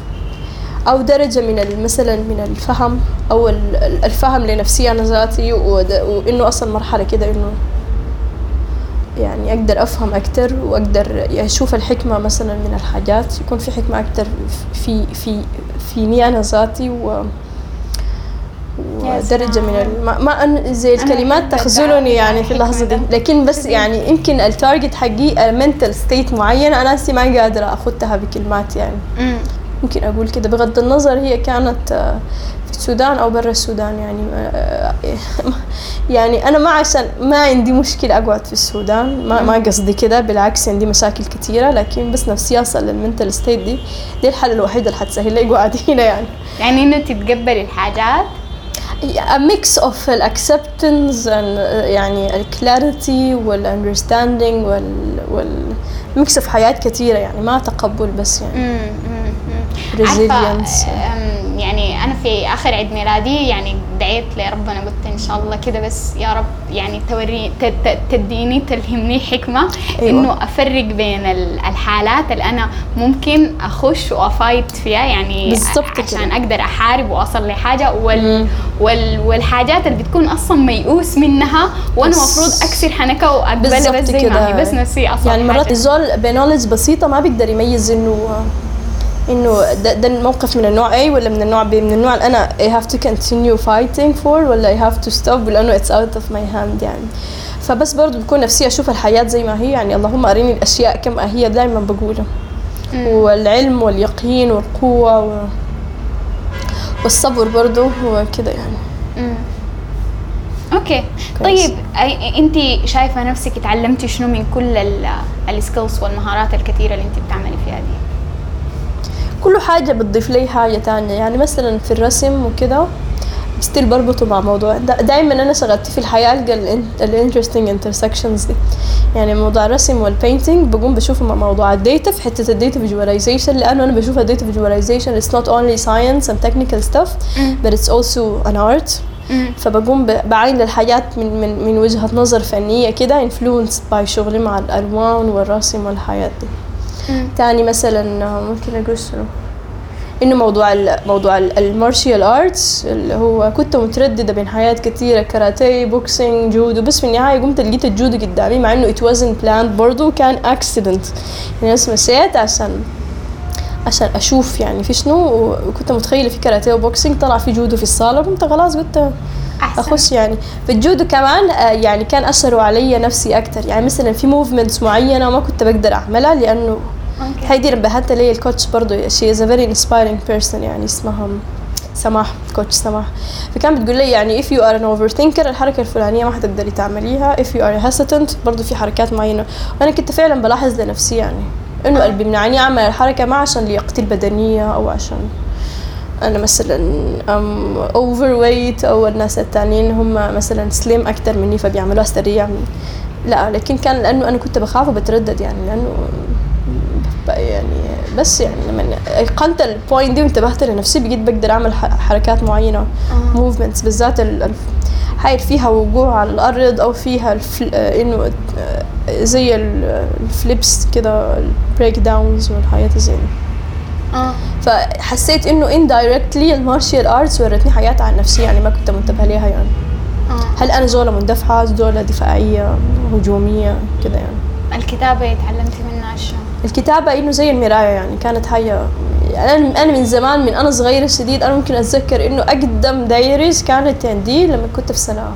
أو درجة من مثلا من الفهم ال- الفهم لنفسي أنا ذاتي وإنه أصلا مرحلة كده إنه يعني أقدر أفهم أكتر وأقدر أشوف الحكمة مثلا من الحاجات يكون في حكمة أكتر في في فيني أنا ذاتي و ودرجة من ال... ما, أن زي الكلمات أحب تخذلني يعني في اللحظة دي. لكن بس. يعني يمكن ال target حقي mental state معين أنا ما قادرة أخدها بكلمات يعني. مم. ممكن أقول كده. بغض النظر هي كانت آه، في السودان أو برا السودان يعني آه، [laughs] يعني أنا ما عشان ما عندي مشكلة أقعد في السودان. ما, ما قصدي كده. بالعكس عندي مشاكل كثيرة لكن بس نفسي أصل لل mental state دي دي الحل الوحيدة اللي حتسهل لي قعدي هنا يعني. يعني إنه تتقبلي الحاجات a mix of acceptance and uh, يعني ال clarity وال understanding وال mix of حياة كثيرة يعني ما تقبل بس يعني مم، يعني أنا في آخر عيد ميلادي يعني دعيت لربنا قلت إن شاء الله كده بس يا رب يعني توري ت- ت- تديني تلهمني حكمة أيوة. إنه أفرق بين ال- الحالات اللي أنا ممكن أخش وأفايت فيها يعني بالضبط كده. عشان أقدر أحارب وأوصل لحاجة وال. وال والحاجات اللي بتكون أصلا ميؤوس منها وأنا بس- المفروض أكسر حنكة وأقبلها بالضبط بس زي ما هي بس نفسي أصلا يعني مرات. الزول بنولج بسيطة ما بيقدر يميز إنه إنه ده, ده الموقف من النوع A ولا من النوع B من النوع اللي أنا I have to continue fighting for ولا I have to stop لأنه it's out of my hand يعني. فبس برضه بكون نفسي أشوف الحياة زي ما هي يعني اللهم أريني الأشياء كما هي دائما بقولها والعلم واليقين والقوة و... والصبر برضه وكده يعني. مم. Okay. طيب أنت شايفة نفسك تعلمتي شنو من كل ال skills والمهارات الكثيرة اللي أنت بتعملي فيها دي كل حاجة بتضيف لي حاجة تانية. يعني مثلا في الرسم وكده still بربطه مع موضوع. دائما أنا شغلت في الحياة ألقى ال interesting intersections دي. يعني موضوع الرسم وال painting بقوم بشوفه مع موضوع ال data في حتة ال data visualization لأنه أنا بشوف ال data visualization not only science and technical stuff but it's also an art. مم. فبقوم بعين للحاجات من من من وجهة نظر فنية كده influenced by شغلي مع الألوان والرسم والحياة دي. مم. تاني مثلا آه، ممكن أقول شنو؟ إنه موضوع ال موضوع ال martial arts اللي هو كنت مترددة بين حياة كثيرة كاراتيه boxing جودو بس في النهاية قمت لقيت الجودو قدامي مع إنه it wasn't planned برضه كان accident يعني بس مشيت عشان عشان أشوف يعني في شنو وكنت متخيلة في كاراتيه و boxing طلع في جودو في الصالة. قمت خلاص قلت أخش يعني. في الجودو كمان آه، يعني كان أثروا علي نفسي أكتر. يعني مثلا في movements معينة ما كنت بقدر أعملها لأنه. هيدي نبهتها لي ال coach برضه she is a very inspiring person يعني اسمها سماح coach سماح. فكان بتقول لي يعني if you are an overthinker الحركة الفلانية ما حتقدري تعمليها. If you are hesitant برضه في حركات معينة. وأنا كنت فعلا بلاحظ لنفسي يعني إنه اللي بيمنعني أعمل الحركة ما عشان لياقتي البدنية أو عشان أنا مثلا I'm overweight أو الناس التانيين هم مثلا slim أكتر مني فبيعملوها سريع لا لكن كان لأنه أنا كنت بخاف وبتردد يعني لأنه بس يعني لما ايقنت ال point دي وانتبهت لنفسي بقيت بقدر أعمل حركات معينة آه. movements بالذات ال- ال- حاير فيها وقوع على الأرض أو فيها ال fl... آه، إنه آه، زي ال- ال flips كده ال breakdowns والحاجات زي دي. آه. فحسيت إنه indirectly ال martial arts ورتني حاجات عن نفسي يعني ما كنت منتبهه ليها يعني. هل أنا زولة مندفعة زولة دفاعية هجومية كده يعني. الكتابة تعلمتي الكتابة إنه زي المراية يعني كانت حاجة أنا أنا من زمان من أنا صغيرة شديد أنا ممكن أتذكر إنه أقدم diaries كانت عندي لما كنت في سنة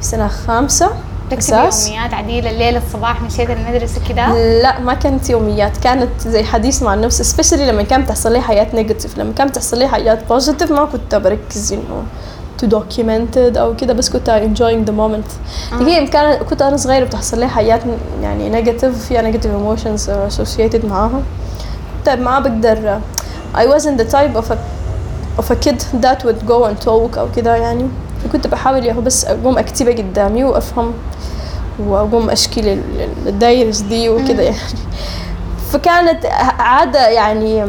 في سنة خامسة أساس. يوميات عديلة الليل الصباح مشيت المدرسة كده لا ما كانت يوميات كانت زي حديث مع النفس especially لما كانت تحصل لي حاجات negative لما كانت تحصل لي حاجات positive ما كنت بركز إنه document it أو كده بس كنت enjoying the moment. دقيقة كان كنت أنا صغيرة بتحصل لي حاجات يعني negative فيها negative emotions associated معاها. كنت ما بقدر I wasn't the type of a of a kid that would go and talk أو كده يعني. فكنت بحاول ياهو بس أقوم أكتبها قدامي وأفهم وأقوم أشكي ال diaries دي وكده يعني. فكانت عادة يعني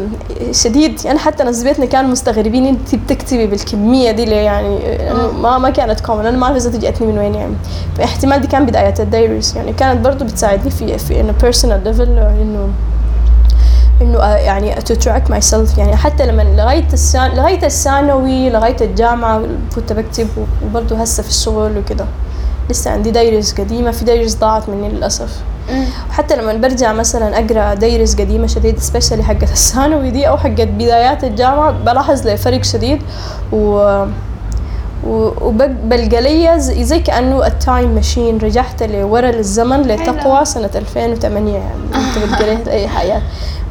شديد يعني حتى ناس بيتنا كانوا مستغربين إنت بتكتبي بالكمية دي ليه يعني لأنه ما ما كانت common أنا ما أعرف إذا جاتني من وين يعني. فاحتمال دي كان بداية ال diaries. يعني كانت برضو بتساعدني في في إنه personal level انه إنه آه، يعني to track myself. يعني حتى لما لغاية السان لغاية الثانوي لغاية الجامعة كنت بكتب وبرضه هسه في الشغل وكده. لسه عندي diaries قديمة في diaries ضاعت مني للأسف. وحتى لما برجع مثلا أقرأ diaries قديمة شديد especially حقت الثانوي دي أو حقت بدايات الجامعة بلاحظ لي فرق شديد. و وبلقى لي زي كأنه ال time machine رجعت لورا للزمن لتقوى سنة 2008 يعني أنت [laughs] بتقريت اي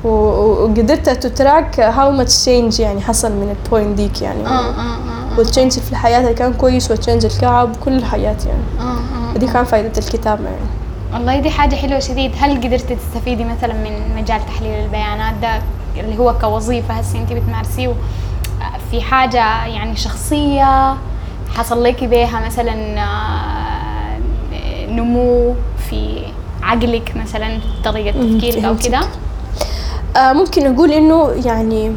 و- وقدرت ت track how much change يعني حصل من ال point ديك يعني. آه آه آه وال change في الحياة اللي كان كويس وال change الكعب كل الحياة يعني. ودي كان فائده الكتابة يعني. والله دي حاجة حلوة شديد. هل قدرتي تستفيدي مثلا من مجال تحليل البيانات ده اللي هو كوظيفة هسه انت بتمارسيه؟ في حاجة يعني شخصية حصل لك بيها مثلا آه، نمو في عقلك مثلا طريقة تفكيرك أو. كده؟ آه ممكن أقول إنه يعني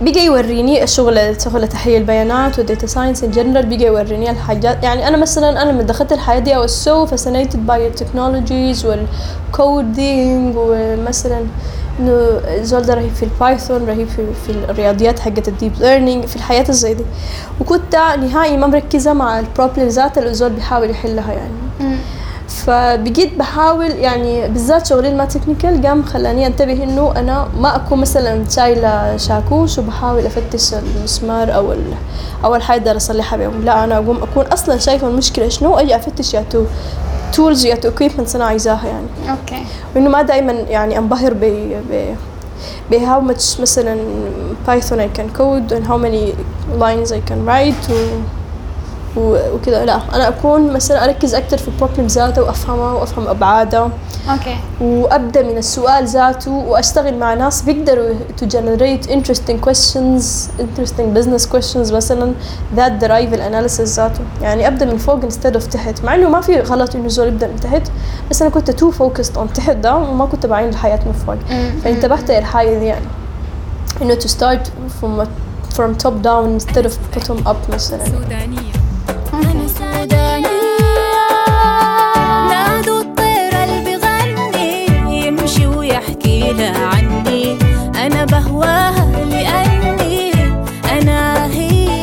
بقى يوريني الشغل شغل تحليل البيانات وال data science in general بقى يوريني الحاجات. يعني أنا مثلا أنا لما دخلت الحياة دي was so fascinated by ال technologies وال coding ومثلا إنه زول ده رهيب في ال Python رهيب في, في الرياضيات حقت ال deep learning في الحياة الزي دي. وكنت نهائي ما مركزة مع ال problem ذات اللي الزول بيحاول يحلها يعني. فبقيت بحاول يعني بالذات شغلي technical قام خلاني انتبه إنه أنا ما أكون مثلا شايله شاكوش وبحاول أفتش المسمار أو أو اللي أصلحها بيهم لا أنا أقوم أكون أصلا شايفة المشكلة شنو أجي أفتش يا تو tools يا تو equipments أنا عايزاها يعني. okay. وإنه ما دائما يعني أنبهر ب ب ب how much مثلا Python I can code and how many lines I can write و و- وكذا. لا أنا أكون مثلا أركز أكثر في ال problem ذاته وافهمها وأفهم ابعادها okay. وأبدأ من السؤال ذاته وأشتغل مع ناس بيقدروا to generate interesting questions interesting business questions مثلا. That derive الاناليسيس ذاته. يعني أبدأ من فوق instead of تحت. مع إنه ما في غلط إنه زول يبدأ من تحت بس أنا كنت too focused on تحت ده وما كنت بعين الحياة من فوق. فانتبهت للحاجه دي يعني. إنه to start from from top down instead of bottom up مثلا. أنا أنا بهواها لأني أنا هي.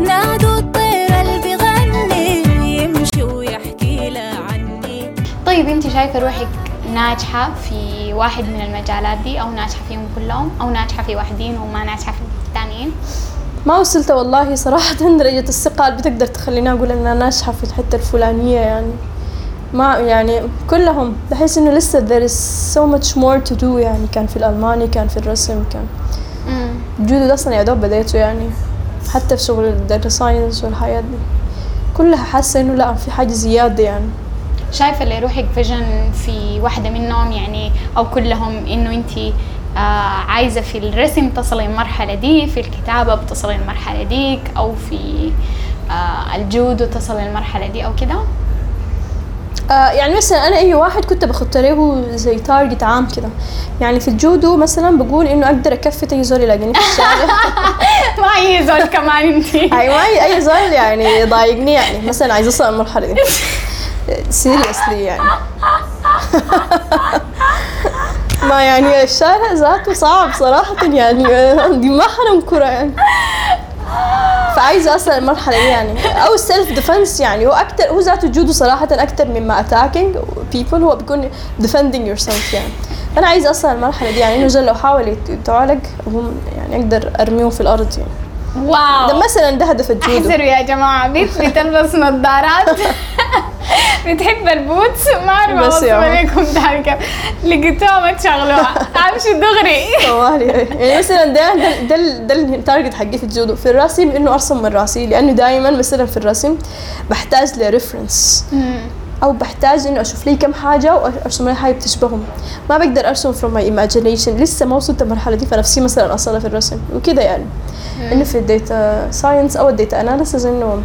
نادوا الطير اللي بغني يمشي ويحكي له عني. طيب انت شايفة روحك ناجحة في واحد من المجالات دي أو ناجحة فيهم كلهم أو ناجحة في واحدين وما ناجحة في الثانيين؟ ما وصلت والله صراحة [laughs] درجة الثقة اللي بتقدر تخليني أقول أنا ناجحة في الحتة الفلانية يعني. ما يعني كلهم. بحس إنه لسه there is so much more to do يعني. كان في الألماني كان في الرسم كان ده أصلا يا دوب بديته يعني. حتى في شغل ال data science والحياة دي. كلها حاسة إنه لا في حاجة زيادة يعني. شايفة اللي روحك vision في واحدة منهم يعني أو كلهم إنه أنت آه عايزة في الرسم تصلي المرحلة دي في الكتابة بتصلي المرحلة ديك أو في آه الجودو تصلي المرحلة دي أو كده؟ آه يعني مثلا أنا أي واحد كنت بخط له زي target عام كده. يعني في الجودو مثلا بقول إنه أقدر أكفي أي زول يلاقيني في الشارع. [laughs] ما هي زول كمان أنت. [laughs] أيوه اي أي زول يعني يضايقني يعني. مثلا عايزه أوصل المرحله دي. seriously يعني. [laughs] ما يعني الشارع ذاته صعب صراحة يعني. دي ما حننكرها يعني. فعايزة أصل المرحلة دي يعني. أو ال self defense يعني. هو أكثر هو ذاته جودو صراحة أكثر مما attacking people هو بيكون defending yourself يعني. فانا عايزة أصل المرحلة دي يعني إنه لو حاول يت- يتعالج هم يعني أقدر أرميهم في الأرض يعني. wow ده مثلا ده هدف الجودو. احذروا يا جماعة. بنت بتلبس نظارات. [laughs] بتحب ال boots؟ ما أعرف. لكم ده كيف لقيتوها ما تشغلوها. أمشي دغري. يعني مثلا ده ده ده, ده ال target حقي في الجودو. في الرسم إنه أرسم من راسي لأنه دائما مثلا في الرسم بحتاج ل reference. أو بحتاج إنه أشوف لي كم حاجة وارسم لي حاجة بتشبههم. ما بقدر أرسم from my imagination. لسه ما وصلت المرحله دي فنفسي مثلا أصلا في الرسم. وكده يعني. إنه في ال data science أو ال data analysis إنه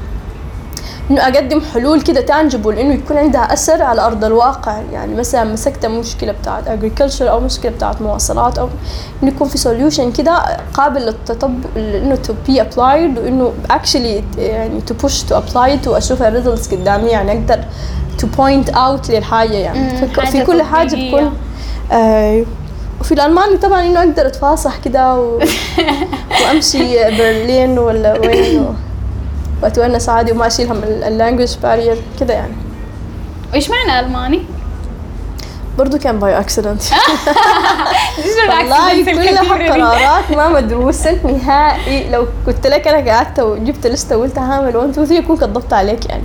إنه أقدم حلول كده tangible إنه يكون عندها أثر على أرض الواقع. يعني مثلا مسكت مشكلة بتاعت agriculture أو مشكلة بتاعت مواصلات أو إنه يكون في solution كده قابل للتطبق إنه to be applied وإنه actually يعني to push to apply to أشوف ال results قدامي. يعني أقدر to point out للحاجة يعني. في كل حاجة. بكون آه وفي الالماني طبعا إنه أقدر اتفاصح كده و... [laughs] وأمشي برلين ولا وين و... واتونس عادي وما أشيل هم ال language barrier كده يعني وإيش معنى ألماني؟ برضو كان by accident [laughs] والله كلها دي؟ قرارات ما مدروسة نهائي لو قلت لك أنا قعدت وجبت لستة وقلت هعمل 1 2 3 اكون كذبت عليك يعني.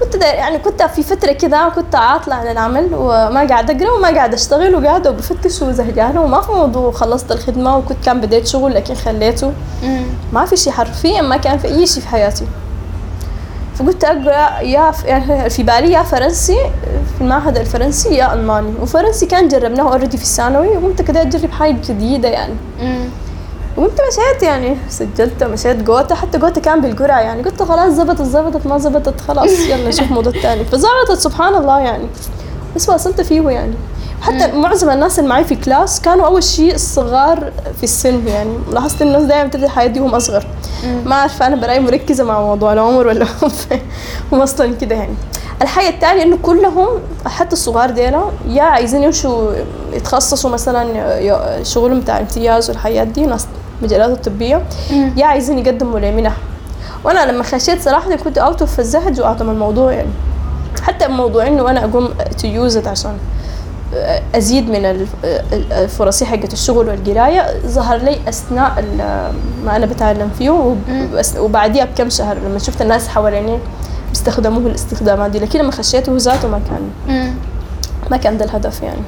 كنت يعني كنت في فترة كده كنت عاطلة عن العمل وما قاعد أقرأ وما قاعد أشتغل وقاعدة بفتش وزهقانة وما في موضوع خلصت الخدمة وكنت كان بديت شغل لكن خليته. ما في شيء حرفيا ما كان في أي شيء في حياتي. فقلت أقرأ يا ف... يعني في بالي يا فرنسي في المعهد الفرنسي يا ألماني. وفرنسي كان جربناه already في الثانوي وقمت كده أجرب حاجة جديدة يعني. وقمت مشيت يعني سجلت ومشيت جوته حتى جوته كان بالقرعة يعني. قلت خلاص زبطت زبطت ما زبطت خلاص [laughs] يلا نشوف موضوع تاني فزبطت سبحان الله يعني. بس وصلت فيه يعني. حتى معظم الناس اللي معي في كلاس كانوا أول شيء الصغار في السن يعني. لاحظت الناس دائما بتبدا الحياة دي وهم أصغر. ما عارفه أنا برأيي مركزة مع موضوع العمر ولا هم أصلا كده يعني. الحاجة الثانية إنه كلهم حتى الصغار ديلا يا عايزين يمشوا يتخصصوا مثلا شغلهم بتاع امتياز والحياة دي ناس مجالات الطبية. يا عايزين يقدموا لمنح وأنا لما خشيت صراحة كنت out of ال زهج واعطم الموضوع يعني. حتى موضوع إنه أنا أقوم to use عشان أزيد من الف- الفرصي حقت الشغل والقراية. ظهر لي أثناء ما أنا بتعلم فيه وبعديها بكم شهر لما شفت الناس حواليني بيستخدموه الاستخدامات دي. لكن لما خشيته ذاته ما كان. ما كان ده الهدف يعني.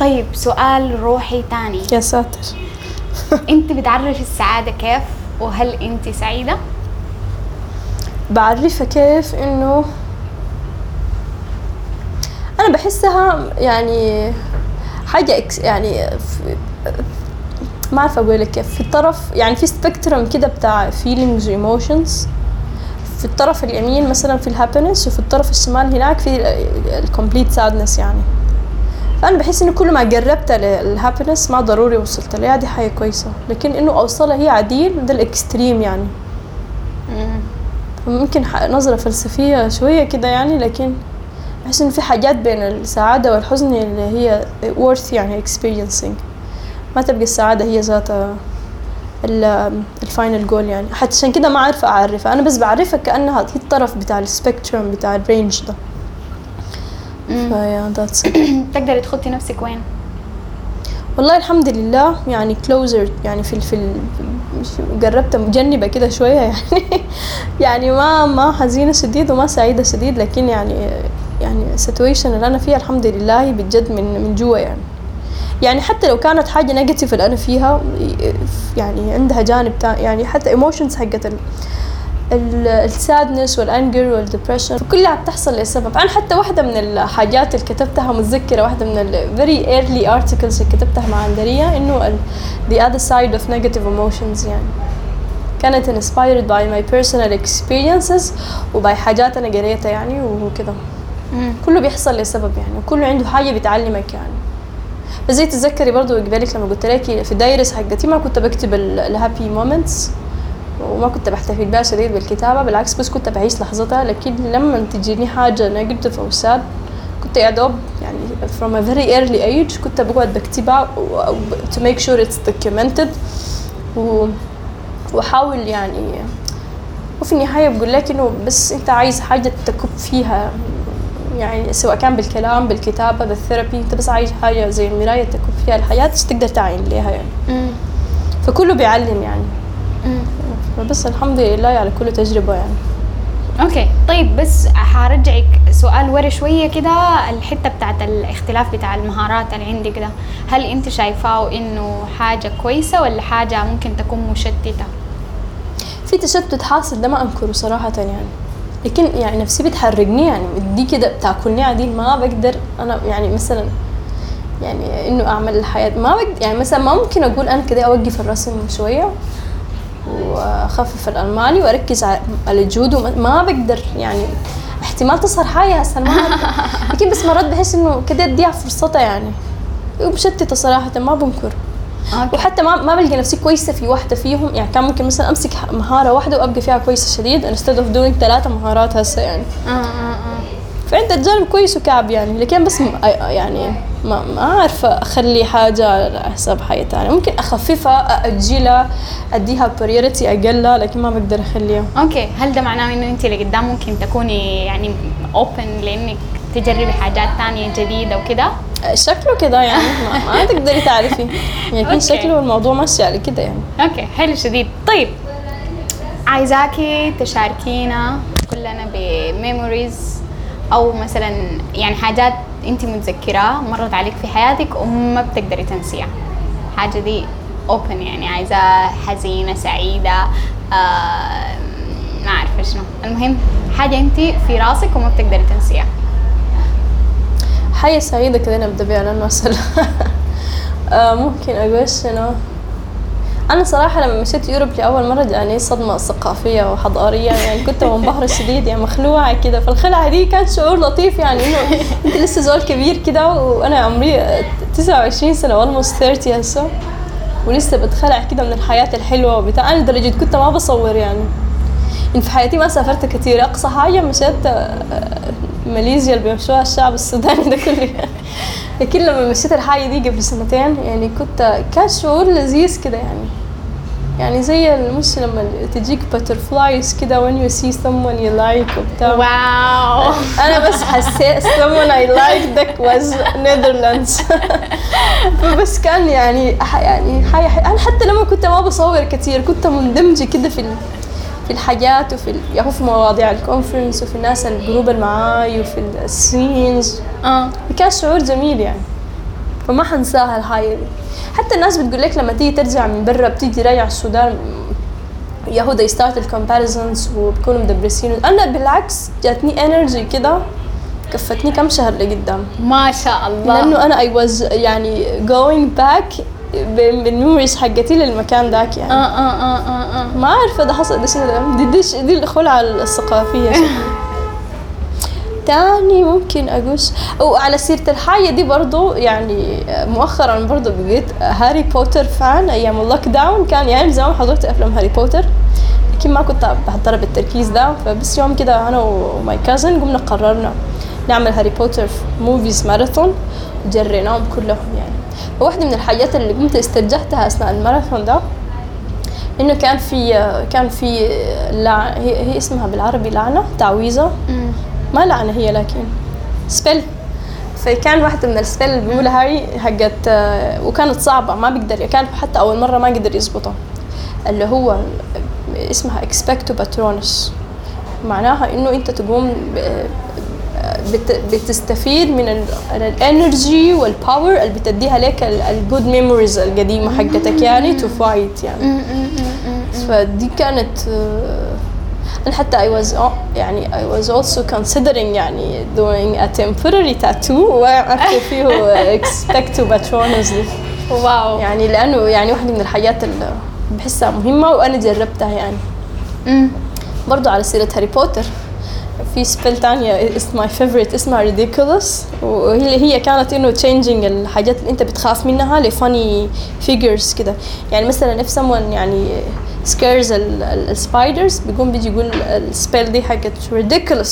طيب سؤال روحي تاني. يا ساتر. [laughs] انت بتعرفي السعادة كيف؟ وهل انت سعيدة؟ بعرفها كيف إنه أنا بحسها يعني حاجة X يعني ما عارفة أقول لك كيف. في الطرف يعني في spectrum كده بتاع feelings و emotions. في الطرف اليمين مثلا في ال happiness وفي الطرف الشمال هناك في ال complete sadness يعني. فانا بحس انه كل ما قربت لل happiness ما ضروري وصلت لها. دي حاجة كويسة. لكن إنه أوصلها هي عديل ده ال extreme يعني. ممكن نظرة فلسفية شوية كده يعني لكن بحس إن في حاجات بين السعادة والحزن اللي هي worth يعني experiencing. ما تبقى السعادة هي ذاتها ال final goal يعني. حتى عشان كده ما عارفة أعرفها. أنا بس بعرفها كأنها هي الطرف بتاع ال spectrum بتاع ال range ده. فيا it. [coughs] تقدري تخطي نفسك وين؟ والله الحمد لله يعني closer يعني في في قربت مجنبة كده شوية [laughs] يعني يعني ما ما حزينة شديد وما سعيدة شديد لكن يعني يعني ال situation اللي أنا فيها الحمد لله بجد من من جوا يعني يعني حتى لو كانت حاجة negative اللي أنا فيها يعني عندها جانب يعني حتى emotions حقت ال sadness وال anger وال depression كلها بتحصل لسبب. أنا حتى واحدة من الحاجات اللي كتبتها متذكرة واحدة من ال very early articles اللي كتبتها مع أندريا إنه the other side of negative emotions يعني. كانت inspired by my personal experiences و by حاجات أنا قريتها يعني وكده. كله بيحصل لسبب يعني وكله عنده حاجة بتعلمك يعني. بس زي تتذكري برضو قبالك لما قلت لك في ال diaries حقتي ما كنت بكتب ال happy moments وما كنت بحتفل بها شديد بالكتابة بالعكس بس كنت بعيش لحظتها لكن لما تجيني حاجة negative أو sad كنت يا دوب يعني from a very early age كنت بقعد بكتبها to make sure it's documented و وأحاول يعني وفي النهاية بقول لك إنه بس أنت عايز حاجة تكب فيها يعني سواء كان بالكلام بالكتابة بالثيرابي أنت بس عايز حاجة زي المراية تكب فيها الحياة تقدر تعين ليها يعني. فكله بيعلم يعني. فبس الحمد لله على كل تجربة يعني. أوكي طيب بس حرجعك سؤال ورا شوية كده الحتة بتاعت الاختلاف بتاع المهارات اللي عندك ده هل أنت شايفاه إنه حاجة كويسة ولا حاجة ممكن تكون مشتتة؟ في تشتت حاصل ده ما انكره صراحة يعني. لكن يعني نفسي بتحرقني يعني دي كده بتاكلني عديل ما بقدر أنا يعني مثلا يعني إنه أعمل الحياة ما بقدر يعني مثلا ما ممكن أقول أنا كده أوقف الرسم شوية. وأخفف الألماني وأركز على الجود وما ما بقدر يعني احتمال تصهر حاجة هسه ما. لكن بس مرات بحس إنه كده أديها فرصتها يعني ومشتتة صراحة ما بنكر أوكي وحتى ما ما بلقى نفسي كويسة في واحدة فيهم يعني كان ممكن مثلا أمسك مهارة واحدة وأبقى فيها كويسة شديد instead of doing ثلاثة مهارات هسه يعني آه آه آه. فعندها جانب كويس وكعب يعني لكن بس يعني ما ما عارفه أخلي حاجة على حساب حاجة ثانية ممكن أخففها أأجلها أديها priority أقلها لكن ما بقدر أخليها. okay هل ده معناه إنه انت لقدام ممكن تكوني يعني open لإنك تجربي حاجات تانية جديدة وكده؟ شكله كده يعني. ما, ما [laughs] تقدري تعرفي. يعني. شكله الموضوع ماشي على كده يعني. okay حلو شديد. طيب عايزاكي تشاركينا كلنا ب memories أو مثلا يعني حاجات انت متذكراها مرت عليك في حياتك وما بتقدري تنسيها حاجة دي اوبن يعني عايزة حزينة سعيدة آه ما أعرف شنو. المهم حاجة انت في راسك وما بتقدري تنسيها. حاجة سعيدة كده نبدأ بها لأنه مثلا [laughs] آه، ممكن أقول شنو؟ أنا صراحة لما مشيت يوروب لأول مرة جاني صدمة ثقافية وحضارية يعني كنت منبهرة [laughs] شديد يعني مخلوعة كده. فالخلعة دي كان شعور لطيف يعني إنه أنت لسه زول كبير كده وأنا عمري آه، 29 سنة almost 30 هسه ولسه بتخلع كده من الحياة الحلوة وبتاع. أنا لدرجة كنت ما بصور يعني. إن في حياتي ما سافرت كثير أقصى حاجة مشيت آه، ماليزيا اللي بيمشوها الشعب السوداني ده كله. لكن لما مشيت الحاجة دي قبل سنتين يعني كنت كان شعور لذيذ كده يعني. يعني زي مش لما تجيك butterflies كده when you see someone you like وبتاع. واو. أنا بس حسيت someone I liked that was Netherlands. [laughs] فبس كان يعني يعني حاجة ح- أنا حتى لما كنت ما بصور كثير كنت مندمجة كده في في الحاجات وفي ال- يعني في مواضيع ال conference وفي الناس ال group اللي معاي وفي ال scenes آه. كان شعور جميل يعني. فما حنساها الحاجة دي حتى الناس بتقول لك لما تيجي ترجع من برا بتيجي راجع السودان ياهو they start ال comparisons وبكونوا مدبرسين. أنا بالعكس جاتني energy كده كفتني كم شهر لقدام. ما شاء الله. لأنه أنا I was يعني going back بال memories حقتي للمكان ذاك يعني. آه آه آه آه آه. ما عارفة ده حصل ده. شنو دي دي, دي الخلعة الثقافية. شكله. [laughs] تاني ممكن أقول وعلى سيرة الحاجة دي برضو يعني مؤخرا برضو بقيت هاري بوتر fan أيام ال lockdown كان يعني زمان حضرت أفلام هاري بوتر لكن ما كنت بحضرها بالتركيز ده فبس يوم كده أنا و my cousin قمنا قررنا نعمل هاري بوتر movies marathon جريناهم كلهم يعني. فواحدة من الحاجات اللي قمت استرجعتها أثناء الماراثون ده إنه كان في كان في لع... هي, هي اسمها بالعربي لعنة تعويذة. أمم. ما لعنة هي لكن spell فكان واحدة من ال spells اللي بيقولها هاري حقت وكانت صعبة ما بيقدر كان حتى أول مرة ما قدر يزبطها. اللي هو اسمها Expecto Patronus معناها إنه أنت تقوم بتستفيد من ال- ال energy وال power اللي بتديها لك ال good memories القديمة حقتك يعني to fight يعني. فدي كانت آه، أنا حتى I was uh, يعني I was also considering يعني doing a temporary tattoo. وأكتب فيه Expecto Patronus دي wow يعني لأنه يعني واحدة من الحاجات اللي بحسها مهمة وأنا جربتها يعني. برضو على سيرة هاري بوتر. في spell تانية it's my favorite اسمها ridiculous. وهي هي كانت إنه changing الحاجات اللي أنت بتخاف منها ل funny figures كده. يعني مثلا if someone يعني scares ال spiders بيقوم بيجي يقول ال spell دي حقت ridiculous.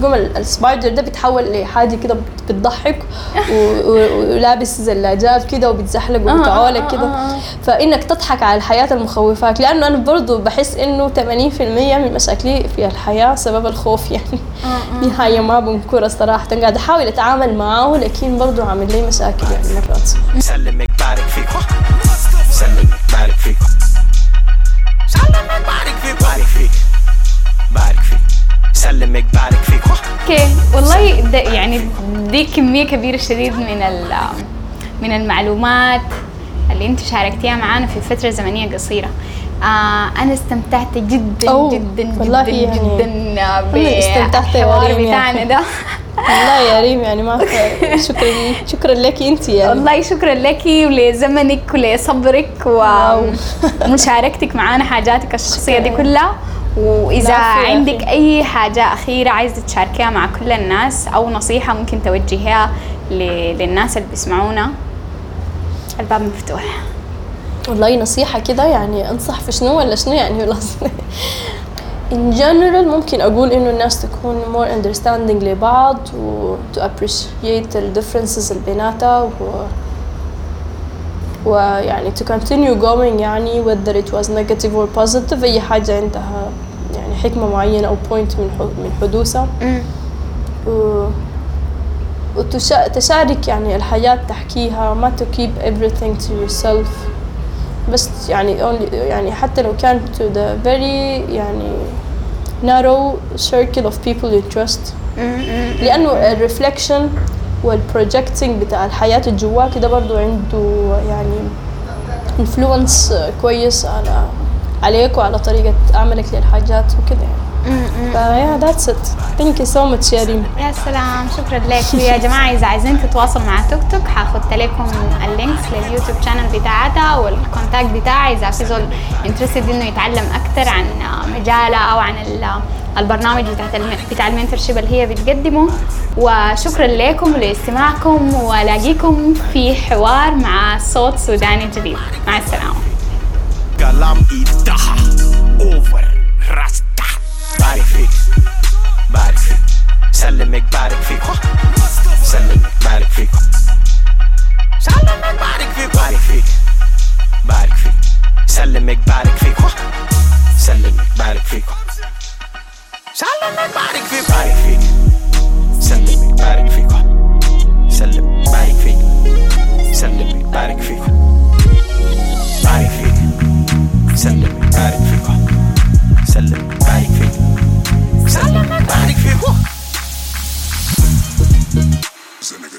بيقوم ال spider ده بيتحول لحاجة كده بت- بتضحك ولابس زلاجات كده وبيتزحلق آه، آه، كده. آه، آه. فإنك تضحك على الحياة المخوفاك لأنه أنا برضو بحس إنه 80% من مشاكلي في الحياة سبب الخوف يعني. دي حاجة ما بنكرها صراحة. قاعد أحاول أتعامل معاه لكن برضو عامل لي مشاكل يعني مرات. سلمك بارك فيك سلمك بارك فيك سلمك بارك فيك بارك فيك. بارك فيك. سلمك بارك فيك أوكي. والله ده يعني دي كمية كبيرة شديد من ال- من المعلومات اللي انت شاركتيها معانا في فترة زمنية قصيرة. آه أنا استمتعت جدا أوه، جدا والله جدا يعني جدا أنا استمتعت بالحوار يا بتاعنا. ده والله يا ريم يعني ما شكرا شكرا لك أنت يعني والله شكرا لك ولزمنك ولصبرك. ومشاركتك معانا حاجاتك الشخصية دي كلها وإذا عندك. أي حاجة أخيرة عايزة تشاركيها مع كل الناس أو نصيحة ممكن توجهيها للناس اللي بيسمعونا الباب مفتوح والله نصيحة كده يعني أنصح في شنو ولا شنو يعني؟ [laughs] والله. In general ممكن أقول إنه الناس تكون more understanding لبعض و to appreciate ال differences اللي بيناتها و ويعني to continue going يعني whether it was negative or positive أي حاجة عندها يعني حكمة معينة أو point من من حدوثها. و وتشارك يعني الحياة تحكيها ما to keep everything to yourself. بس يعني only يعني حتى لو كان to the very يعني narrow circle of people you trust. لأنه ال reflection وال projecting بتاع الحياة اللي جواك ده برضو عنده يعني influence كويس على عليك وعلى طريقة عملك للحاجات وكده يعني. ف yeah that's it. Thank you so much يا ريم يا سلام شكرا لك. ويا جماعة إذا عايزين تتواصلوا مع توك توك حاحط لكم ال links لليوتيوب channel بتاعتها وال contact بتاعي إذا في زول interested إنه يتعلم أكثر عن مجالها أو عن ال- البرنامج بتاع الم... بتاع ال mentorship اللي هي بتقدمه. وشكرا لكم لاستماعكم والاقيكم في حوار مع صوت سوداني جديد. مع السلامة. كلام إيدها أوفر راستا بارك فيك بارك فيك سلمك بارك فيك سلمك بارك فيك سلمك بارك فيك بارك فيك بارك فيك سلمك بارك فيك سلمك بارك فيك سلمك بارك فيك بارك فيك سلمك بارك فيك سلم بارك فيك سلمك بارك فيك بارك فيك سلم بارك فيك سلم بارك فيك سلم بارك فيك Senegal.